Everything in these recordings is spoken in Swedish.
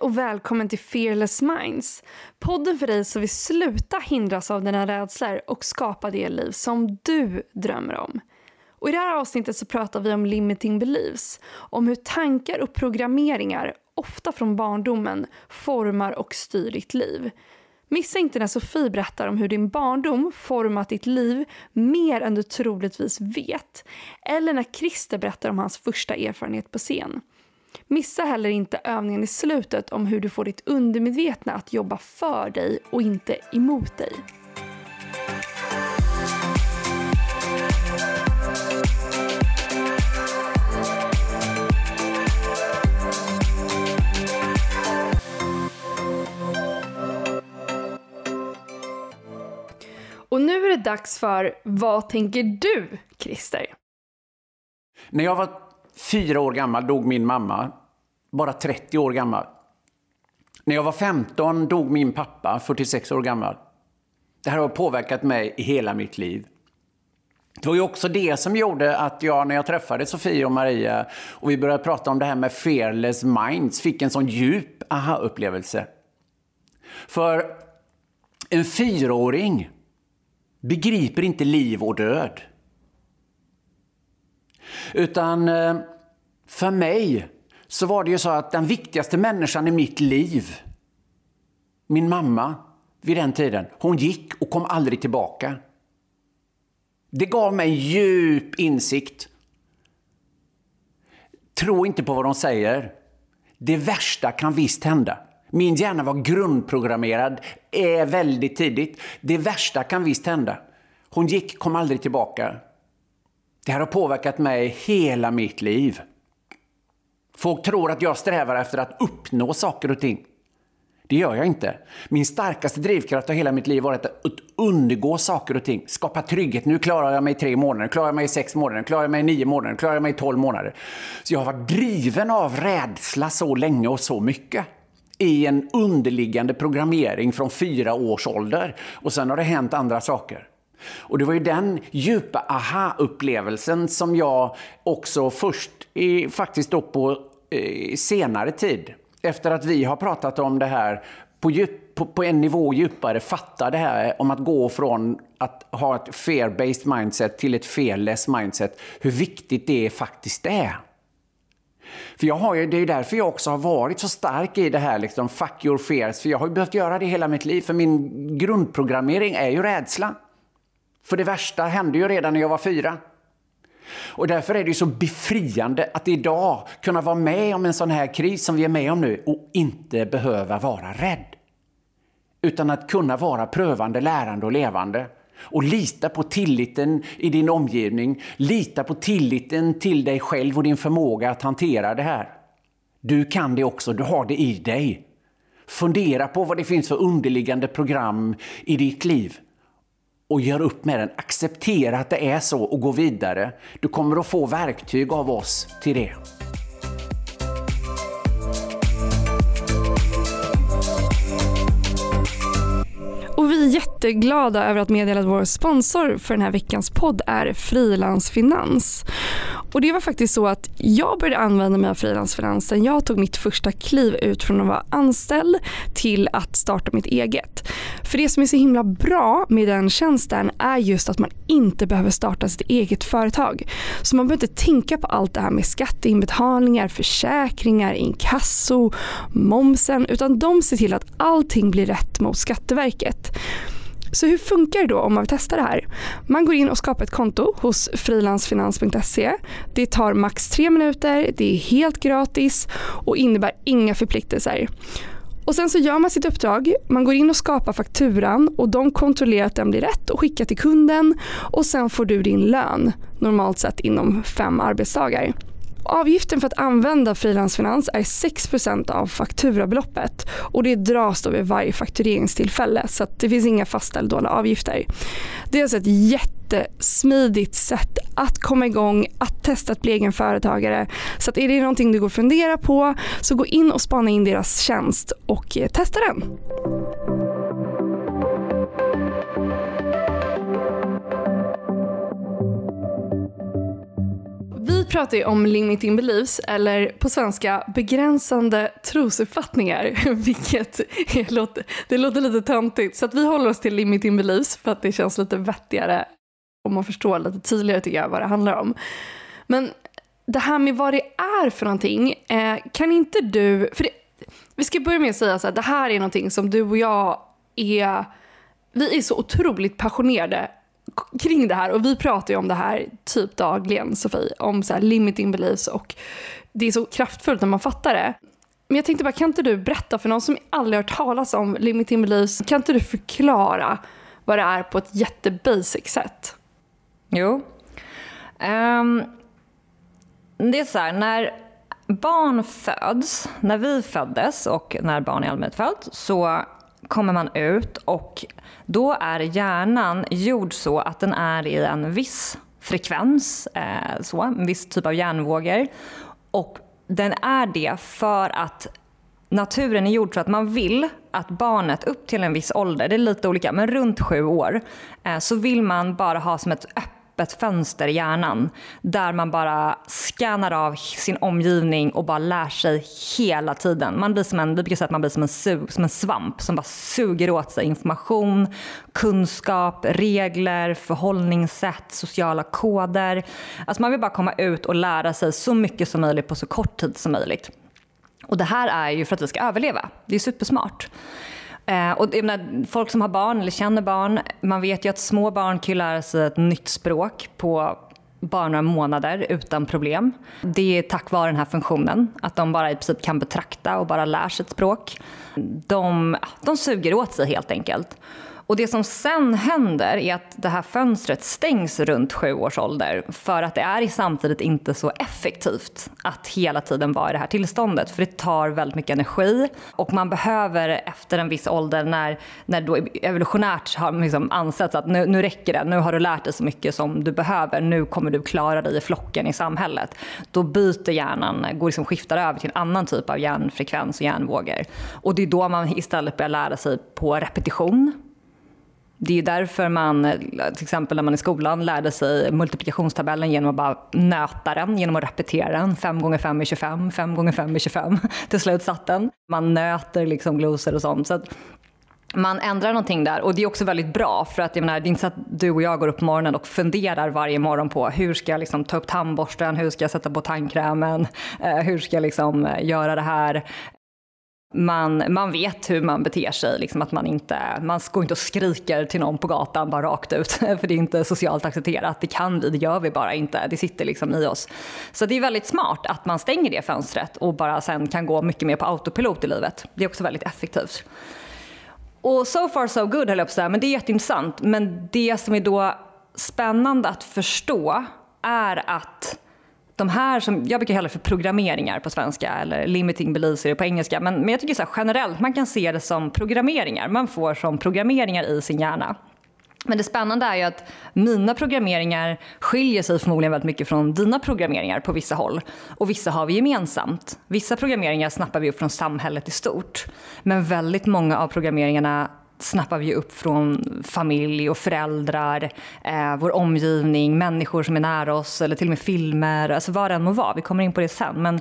och välkommen till Fearless Minds. Podden för dig som vill sluta hindras av dina rädslor och skapa det liv som du drömmer om. Och I det här avsnittet så pratar vi om limiting beliefs, om hur tankar och programmeringar, ofta från barndomen, formar och styr ditt liv. Missa inte när Sofie berättar om hur din barndom format ditt liv mer än du troligtvis vet. Eller när Christer berättar om hans första erfarenhet på scen. Missa heller inte övningen i slutet om hur du får ditt undermedvetna att jobba för dig och inte emot dig. Och nu är det dags för Vad tänker du, Christer? När jag var fyra år gammal dog min mamma, bara 30 år gammal. När jag var 15 dog min pappa, 46 år gammal. Det här har påverkat mig i hela mitt liv. Det var ju också det som gjorde att jag, när jag träffade Sofie och Maria och vi började prata om det här med fearless minds, fick en sån djup aha-upplevelse. För en fyraåring begriper inte liv och död. Utan eh, för mig så var det ju så att den viktigaste människan i mitt liv, min mamma vid den tiden, hon gick och kom aldrig tillbaka. Det gav mig djup insikt. Tro inte på vad de säger. Det värsta kan visst hända. Min hjärna var grundprogrammerad är väldigt tidigt. Det värsta kan visst hända. Hon gick, kom aldrig tillbaka. Det här har påverkat mig hela mitt liv. Folk tror att jag strävar efter att uppnå saker och ting. Det gör jag inte. Min starkaste drivkraft har hela mitt liv varit att undergå saker och ting. Skapa trygghet. Nu klarar jag mig i tre månader, nu klarar jag mig i sex månader, nu klarar jag mig i nio månader, nu klarar jag mig i tolv månader. Så jag har varit driven av rädsla så länge och så mycket i en underliggande programmering från fyra års ålder. Och sen har det hänt andra saker. Och det var ju den djupa aha-upplevelsen som jag också först, i, faktiskt då på eh, senare tid, efter att vi har pratat om det här på, djup, på, på en nivå djupare, fattade det här om att gå från att ha ett fear-based mindset till ett fearless mindset, hur viktigt det faktiskt är. För jag har ju, det är därför jag också har varit så stark i det här, liksom, fuck your fears. För jag har ju behövt göra det hela mitt liv, för min grundprogrammering är ju rädsla. För det värsta hände ju redan när jag var fyra. Och därför är det ju så befriande att idag kunna vara med om en sån här kris som vi är med om nu och inte behöva vara rädd. Utan att kunna vara prövande, lärande och levande. Och lita på tilliten i din omgivning. Lita på tilliten till dig själv och din förmåga att hantera det här. Du kan det också, du har det i dig. Fundera på vad det finns för underliggande program i ditt liv och gör upp med den. Acceptera att det är så och gå vidare. Du kommer att få verktyg av oss till det. Och vi är jätteglada över att meddela att vår sponsor för den här veckans podd är Frilansfinans. Och det var faktiskt så att jag började använda mig av frilansfinansen. Jag tog mitt första kliv ut från att vara anställd till att starta mitt eget. För det som är så himla bra med den tjänsten är just att man inte behöver starta sitt eget företag. Så man behöver inte tänka på allt det här med skatteinbetalningar, försäkringar, inkasso, momsen utan de ser till att allting blir rätt mot Skatteverket. Så hur funkar det då om man vill testa det här? Man går in och skapar ett konto hos frilansfinans.se. Det tar max tre minuter, det är helt gratis och innebär inga förpliktelser. Och sen så gör man sitt uppdrag, man går in och skapar fakturan och de kontrollerar att den blir rätt och skickar till kunden och sen får du din lön normalt sett inom fem arbetsdagar. Avgiften för att använda frilansfinans är 6% av fakturabeloppet och det dras då vid varje faktureringstillfälle så det finns inga fastställda avgifter. Det är alltså ett jättesmidigt sätt att komma igång, att testa att bli egen företagare. Så att är det någonting du går och funderar på så gå in och spana in deras tjänst och eh, testa den. Pratar ju om limiting beliefs, eller på svenska begränsande trosuppfattningar, vilket låter, det låter lite töntigt. Så att vi håller oss till limiting beliefs för att det känns lite vettigare och man förstår lite tydligare tycker jag vad det handlar om. Men det här med vad det är för någonting, eh, kan inte du, för det, vi ska börja med att säga att det här är någonting som du och jag är, vi är så otroligt passionerade kring det här och vi pratar ju om det här typ dagligen Sofie, om så här limiting beliefs och det är så kraftfullt när man fattar det. Men jag tänkte bara, kan inte du berätta för någon som aldrig hört talas om limiting beliefs, kan inte du förklara vad det är på ett jättebasic sätt? Jo. Um, det är så här, när barn föds, när vi föddes och när barn i allmänhet föds så kommer man ut och då är hjärnan gjord så att den är i en viss frekvens, eh, så, en viss typ av hjärnvågor. Och den är det för att naturen är gjord så att man vill att barnet upp till en viss ålder, det är lite olika, men runt sju år, eh, så vill man bara ha som ett öppet öppet fönster i hjärnan där man bara scannar av sin omgivning och bara lär sig hela tiden. Man blir som en, vi brukar säga att man blir som en, sug, som en svamp som bara suger åt sig information, kunskap, regler, förhållningssätt, sociala koder. Alltså man vill bara komma ut och lära sig så mycket som möjligt på så kort tid som möjligt. Och det här är ju för att vi ska överleva. Det är supersmart. Eh, och jag menar, folk som har barn eller känner barn, man vet ju att små barn kan lära sig ett nytt språk på bara några månader utan problem. Det är tack vare den här funktionen, att de bara i princip kan betrakta och bara lär sig ett språk. De, de suger åt sig helt enkelt. Och det som sen händer är att det här fönstret stängs runt sju års ålder för att det är samtidigt inte så effektivt att hela tiden vara i det här tillståndet. För det tar väldigt mycket energi och man behöver efter en viss ålder när, när då evolutionärt har liksom ansetts att nu, nu räcker det, nu har du lärt dig så mycket som du behöver, nu kommer du klara dig i flocken i samhället. Då byter hjärnan, går liksom skiftar över till en annan typ av hjärnfrekvens och hjärnvågor. Och det är då man istället börjar lära sig på repetition det är därför man, till exempel när man i skolan lärde sig multiplikationstabellen genom att bara nöta den, genom att repetera den. 5 gånger 5 är 25, 5 gånger 5 är 25. Till slut satt den. Man nöter liksom glosor och sånt. Så att man ändrar någonting där och det är också väldigt bra för att jag menar, det är inte så att du och jag går upp på morgonen och funderar varje morgon på hur ska jag liksom ta upp tandborsten, hur ska jag sätta på tandkrämen, eh, hur ska jag liksom eh, göra det här man, man vet hur man beter sig, liksom att man inte man går inte och skriker till någon på gatan bara rakt ut, för det är inte socialt accepterat. Det kan vi, det gör vi bara inte, det sitter liksom i oss. Så det är väldigt smart att man stänger det fönstret och bara sen kan gå mycket mer på autopilot i livet. Det är också väldigt effektivt. Och so far so good höll jag på att säga, men det är jätteintressant. Men det som är då spännande att förstå är att de här som jag brukar kalla för programmeringar på svenska eller limiting beliefs på engelska. Men, men jag tycker så här, generellt man kan se det som programmeringar. Man får som programmeringar i sin hjärna. Men det spännande är ju att mina programmeringar skiljer sig förmodligen väldigt mycket från dina programmeringar på vissa håll. Och vissa har vi gemensamt. Vissa programmeringar snappar vi upp från samhället i stort. Men väldigt många av programmeringarna snappar vi upp från familj och föräldrar, eh, vår omgivning, människor som är nära oss eller till och med filmer, alltså vad det än må vara. Vi kommer in på det sen. Men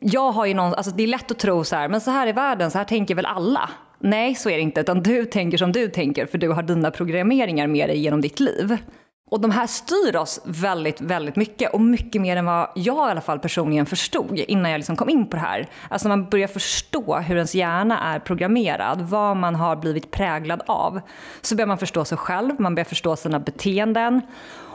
jag har ju någon, alltså det är lätt att tro så här, men så här är världen, så här tänker väl alla. Nej, så är det inte, utan du tänker som du tänker för du har dina programmeringar med dig genom ditt liv. Och de här styr oss väldigt, väldigt mycket och mycket mer än vad jag i alla fall personligen förstod innan jag liksom kom in på det här. Alltså när man börjar förstå hur ens hjärna är programmerad, vad man har blivit präglad av, så börjar man förstå sig själv, man börjar förstå sina beteenden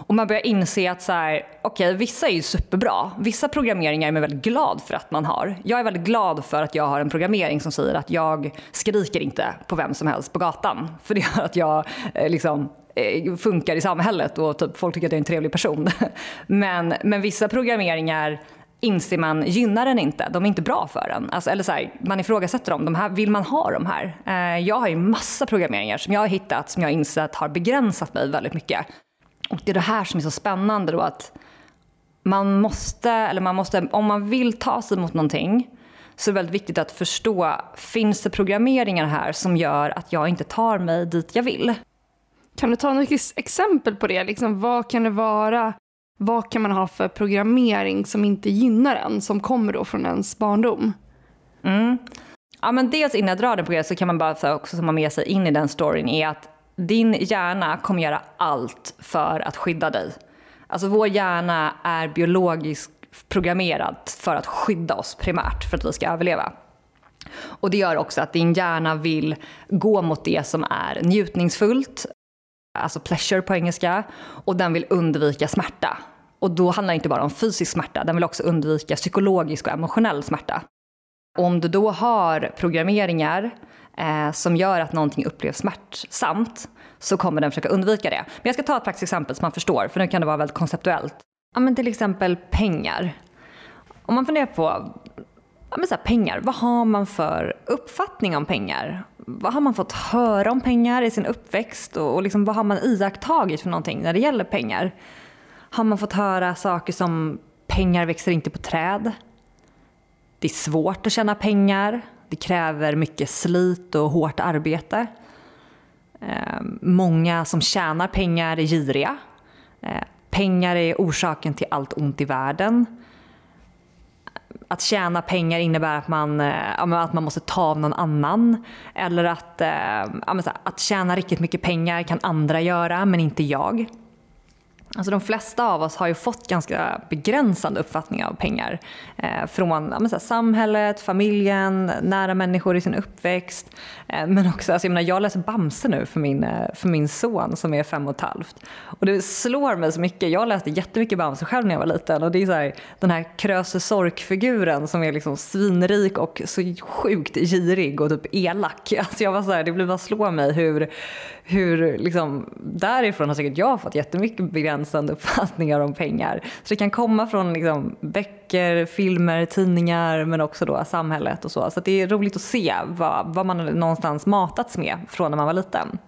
och man börjar inse att så här, okay, vissa är ju superbra. Vissa programmeringar är man väldigt glad för att man har. Jag är väldigt glad för att jag har en programmering som säger att jag skriker inte på vem som helst på gatan. För det gör att jag eh, liksom, Eh, funkar i samhället och typ folk tycker att jag är en trevlig person. Men, men vissa programmeringar inser man gynnar en inte. De är inte bra för en. Alltså, eller så här, man ifrågasätter dem. De här, vill man ha de här? Eh, jag har ju massa programmeringar som jag har hittat som jag har insett har begränsat mig väldigt mycket. Och det är det här som är så spännande då att man måste, eller man måste, om man vill ta sig mot någonting så är det väldigt viktigt att förstå, finns det programmeringar här som gör att jag inte tar mig dit jag vill? Kan du ta något exempel på det? Liksom, vad kan det vara? vad kan man ha för programmering som inte gynnar en, som kommer då från ens barndom? Mm. Ja, men dels innan jag drar den på det så kan man bara så också ha med sig in i den storyn är att din hjärna kommer göra allt för att skydda dig. Alltså vår hjärna är biologiskt programmerad för att skydda oss primärt för att vi ska överleva. Och det gör också att din hjärna vill gå mot det som är njutningsfullt, alltså pleasure på engelska, och den vill undvika smärta. Och då handlar det inte bara om fysisk smärta, den vill också undvika psykologisk och emotionell smärta. Och Om du då har programmeringar eh, som gör att någonting upplevs smärtsamt så kommer den försöka undvika det. Men jag ska ta ett praktiskt exempel som man förstår, för nu kan det vara väldigt konceptuellt. Ja, men till exempel pengar. Om man funderar på ja, men så här, pengar, vad har man för uppfattning om pengar? Vad har man fått höra om pengar i sin uppväxt och, och liksom, vad har man iakttagit för någonting när det gäller pengar? Har man fått höra saker som pengar växer inte på träd? Det är svårt att tjäna pengar. Det kräver mycket slit och hårt arbete. Eh, många som tjänar pengar är giriga. Eh, pengar är orsaken till allt ont i världen. Att tjäna pengar innebär att man, eh, att man måste ta av någon annan. Eller att, eh, att tjäna riktigt mycket pengar kan andra göra, men inte jag. Alltså de flesta av oss har ju fått ganska begränsande uppfattningar av pengar. Eh, från ja, här, samhället, familjen, nära människor i sin uppväxt. Eh, men också, alltså, jag, menar, jag läser Bamse nu för min, eh, för min son som är fem och ett halvt. Och det slår mig så mycket. Jag läste jättemycket Bamse själv när jag var liten. Och det är så här, den här Kröse Sork-figuren som är liksom svinrik och så sjukt girig och typ elak. Alltså jag var så här, det blir bara slå mig hur, hur liksom, därifrån har säkert jag fått jättemycket begränsande uppfattningar om pengar. Så det kan komma från liksom, böcker, filmer, tidningar men också då samhället och så. Så det är roligt att se vad, vad man någonstans matats med från när man var liten.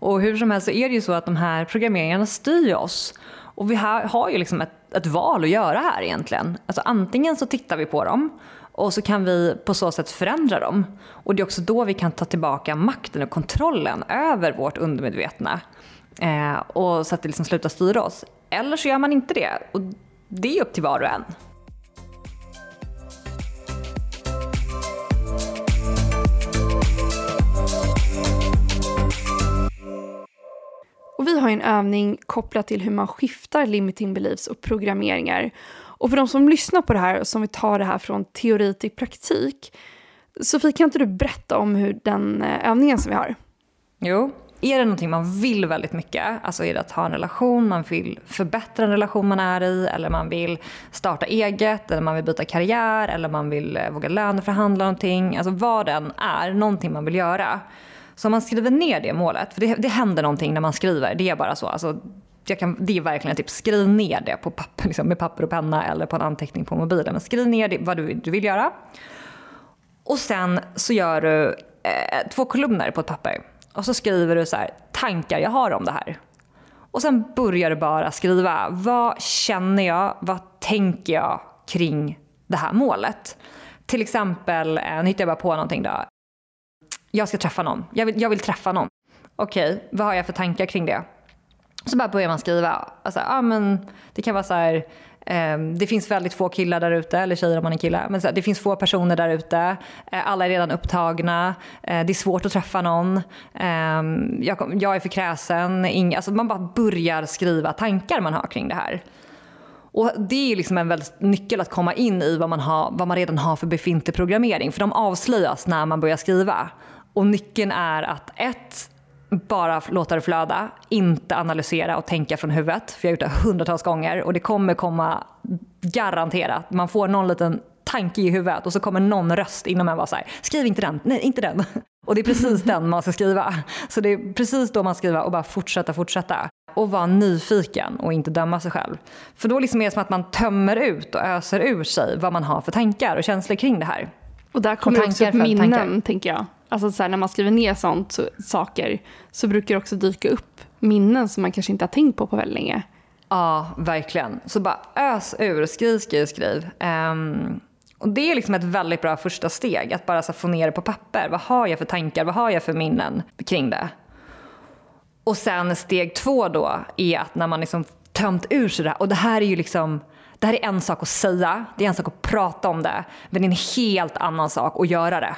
Och hur som helst så är det ju så att de här programmeringarna styr oss. Och vi har, har ju liksom ett, ett val att göra här egentligen. Alltså antingen så tittar vi på dem och så kan vi på så sätt förändra dem. Och det är också då vi kan ta tillbaka makten och kontrollen över vårt undermedvetna. Eh, och så att det liksom slutar styra oss. Eller så gör man inte det. Och det är upp till var och en. Och vi har en övning kopplat till hur man skiftar limiting beliefs och programmeringar. Och för de som lyssnar på det här, som vill ta det här från teori till praktik. Sofie, kan inte du berätta om hur den eh, övningen som vi har? Jo, är det någonting man vill väldigt mycket, alltså är det att ha en relation, man vill förbättra en relation man är i, eller man vill starta eget, eller man vill byta karriär, eller man vill eh, våga löneförhandla någonting, alltså vad den är, någonting man vill göra. Så om man skriver ner det målet, för det, det händer någonting när man skriver, det är bara så. Alltså, kan, det är verkligen typ skriv ner det på papper, liksom, med papper och penna eller på en anteckning på mobilen. Men skriv ner det, vad du, du vill göra. Och sen så gör du eh, två kolumner på ett papper. Och så skriver du så här, tankar jag har om det här. Och sen börjar du bara skriva, vad känner jag, vad tänker jag kring det här målet? Till exempel, eh, nu hittar jag bara på någonting då. Jag ska träffa någon, jag vill, jag vill träffa någon. Okej, okay, vad har jag för tankar kring det? Så bara börjar man skriva. Alltså, ah, men det kan vara så här, Ehm, det finns väldigt få killar där ute, eller tjejer om man är kille. Men det finns få personer där ute. Eh, alla är redan upptagna. Eh, det är svårt att träffa någon. Ehm, jag, är för kräsen. Alltså man bara börjar skriva tankar man har kring det här. Och det är liksom en väldigt nyckel att komma in i vad man, har, vad man redan har för befintlig programmering. För de avslöjas när man börjar skriva. Och nyckeln är att ett, bara låta det flöda, inte analysera och tänka från huvudet. För jag har gjort det hundratals gånger och det kommer komma garanterat. Man får någon liten tanke i huvudet och så kommer någon röst inom en vara så här, skriv inte den, nej inte den. Och det är precis den man ska skriva. Så det är precis då man ska skriva och bara fortsätta, fortsätta. Och vara nyfiken och inte döma sig själv. För då liksom är det som att man tömmer ut och öser ur sig vad man har för tankar och känslor kring det här. Och där kommer och också upp minnen, tankar. tänker jag. Alltså så här, när man skriver ner sånt, så, saker så brukar det också dyka upp minnen som man kanske inte har tänkt på på väldigt länge. Ja, verkligen. Så bara ös ur, skriv, skriv, skriv. Um, och det är liksom ett väldigt bra första steg, att bara så få ner det på papper. Vad har jag för tankar, vad har jag för minnen kring det? Och sen steg två då är att när man liksom tömt ur sig det här. Och det här är ju liksom, det här är en sak att säga, det är en sak att prata om det, men det är en helt annan sak att göra det.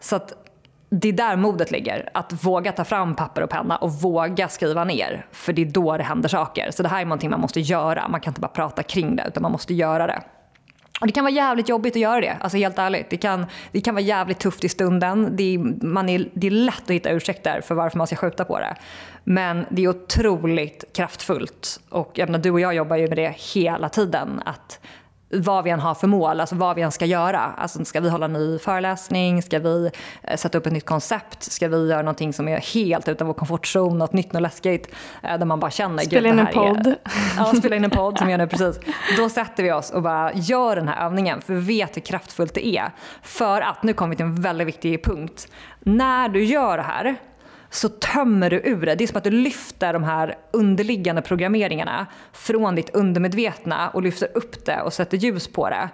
Så att det är där modet ligger. Att våga ta fram papper och penna och våga skriva ner. För det är då det händer saker. Så det här är någonting man måste göra. Man kan inte bara prata kring det, utan man måste göra det. Och det kan vara jävligt jobbigt att göra det, alltså helt ärligt. Det kan, det kan vara jävligt tufft i stunden. Det är, man är, det är lätt att hitta ursäkter för varför man ska skjuta på det. Men det är otroligt kraftfullt. Och jag menar, du och jag jobbar ju med det hela tiden. Att vad vi än har för mål, alltså vad vi än ska göra. Alltså ska vi hålla en ny föreläsning? Ska vi eh, sätta upp ett nytt koncept? Ska vi göra någonting som är helt utan vår komfortzon, något nytt och läskigt? Eh, där man bara känner, spela in en podd. Är, ja, spela in en podd som gör nu precis. Då sätter vi oss och bara gör den här övningen, för vi vet hur kraftfullt det är. För att, nu kommer vi till en väldigt viktig punkt. När du gör det här så tömmer du ur det. Det är som att du lyfter de här underliggande programmeringarna från ditt undermedvetna och lyfter upp det och sätter ljus på det.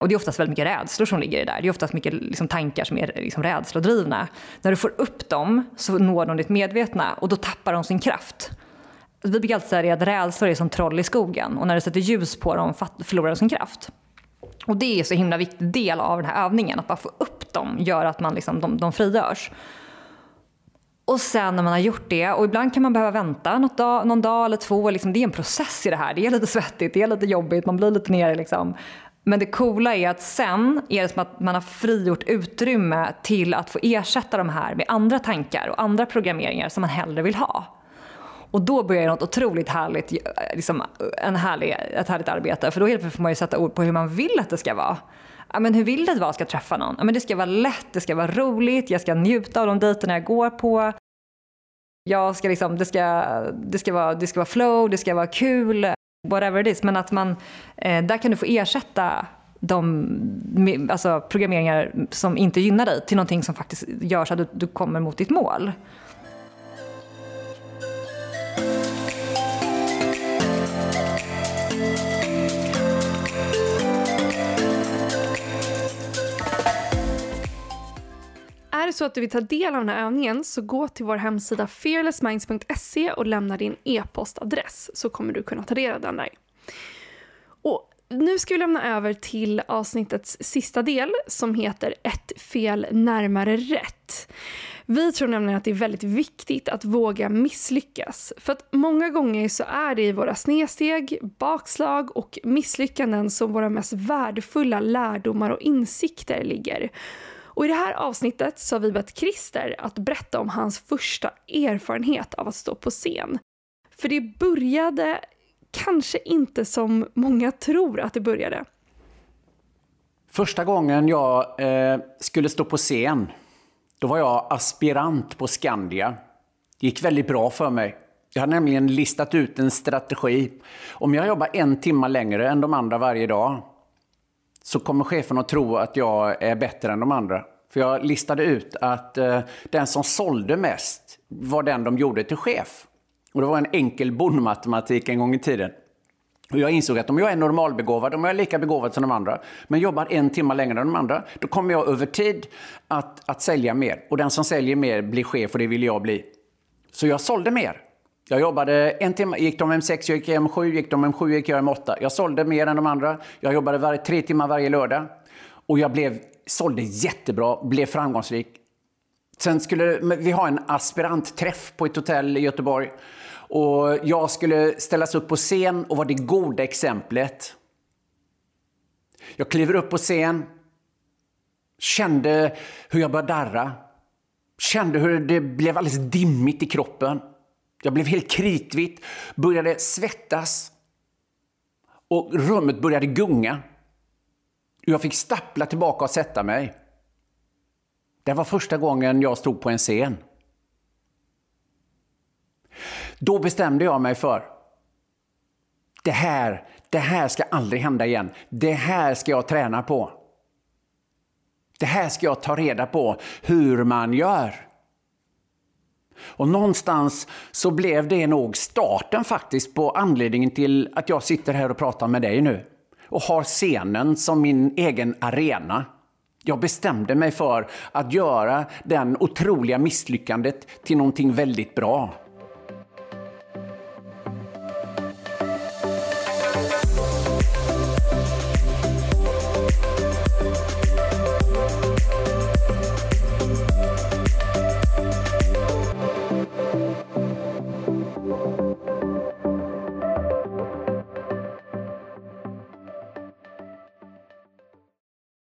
Och det är oftast väldigt mycket rädslor som ligger i det där. Det är oftast mycket liksom, tankar som är liksom, rädslodrivna. När du får upp dem så når de ditt medvetna och då tappar de sin kraft. Vi brukar alltid säga att rädslor är som troll i skogen och när du sätter ljus på dem förlorar de sin kraft. Och det är så himla viktig del av den här övningen, att bara få upp dem gör att man liksom, de, de frigörs. Och sen när man har gjort det, och ibland kan man behöva vänta något dag, någon dag eller två, liksom, det är en process i det här. Det är lite svettigt, det är lite jobbigt, man blir lite nere liksom. Men det coola är att sen är det som att man har frigjort utrymme till att få ersätta de här med andra tankar och andra programmeringar som man hellre vill ha. Och då börjar något otroligt härligt, eh, liksom, en härlig, ett härligt arbete. För då helt får man ju sätta ord på hur man vill att det ska vara ja, men hur vill du att jag ska träffa någon? Ja, men det ska vara lätt, det ska vara roligt, jag ska njuta av de dejterna jag går på. Jag ska liksom, det, ska, det, ska vara, det ska vara flow, det ska vara kul, whatever it is. Men att man, eh, där kan du få ersätta de alltså programmeringar som inte gynnar dig till någonting som faktiskt gör så att du, du kommer mot ditt mål. Det så att du vill ta del av den här övningen så gå till vår hemsida fearlessminds.se och lämna din e-postadress så kommer du kunna ta del av den där. Och nu ska vi lämna över till avsnittets sista del som heter Ett fel närmare rätt. Vi tror nämligen att det är väldigt viktigt att våga misslyckas. För att många gånger så är det i våra snedsteg, bakslag och misslyckanden som våra mest värdefulla lärdomar och insikter ligger. Och I det här avsnittet så har vi bett Christer att berätta om hans första erfarenhet av att stå på scen. För det började kanske inte som många tror att det började. Första gången jag eh, skulle stå på scen, då var jag aspirant på Skandia. Det gick väldigt bra för mig. Jag hade nämligen listat ut en strategi. Om jag jobbar en timme längre än de andra varje dag, så kommer chefen att tro att jag är bättre än de andra. För jag listade ut att eh, den som sålde mest var den de gjorde till chef. Och det var en enkel bondmatematik en gång i tiden. Och jag insåg att om jag är normalbegåvad, om jag är lika begåvad som de andra, men jobbar en timme längre än de andra, då kommer jag över tid att, att sälja mer. Och den som säljer mer blir chef och det vill jag bli. Så jag sålde mer. Jag jobbade en timme, gick de hem sex, jag gick hem sju, gick de hem sju, gick jag hem åtta. Jag sålde mer än de andra. Jag jobbade var, tre timmar varje lördag. Och jag blev, sålde jättebra, blev framgångsrik. Sen skulle vi ha en aspirantträff på ett hotell i Göteborg. Och jag skulle ställas upp på scen och vara det goda exemplet. Jag kliver upp på scen, kände hur jag började darra. Kände hur det blev alldeles dimmigt i kroppen. Jag blev helt kritvitt, började svettas och rummet började gunga. Jag fick stappla tillbaka och sätta mig. Det var första gången jag stod på en scen. Då bestämde jag mig för det här, det här ska aldrig hända igen. Det här ska jag träna på. Det här ska jag ta reda på hur man gör. Och någonstans så blev det nog starten faktiskt på anledningen till att jag sitter här och pratar med dig nu. Och har scenen som min egen arena. Jag bestämde mig för att göra den otroliga misslyckandet till någonting väldigt bra.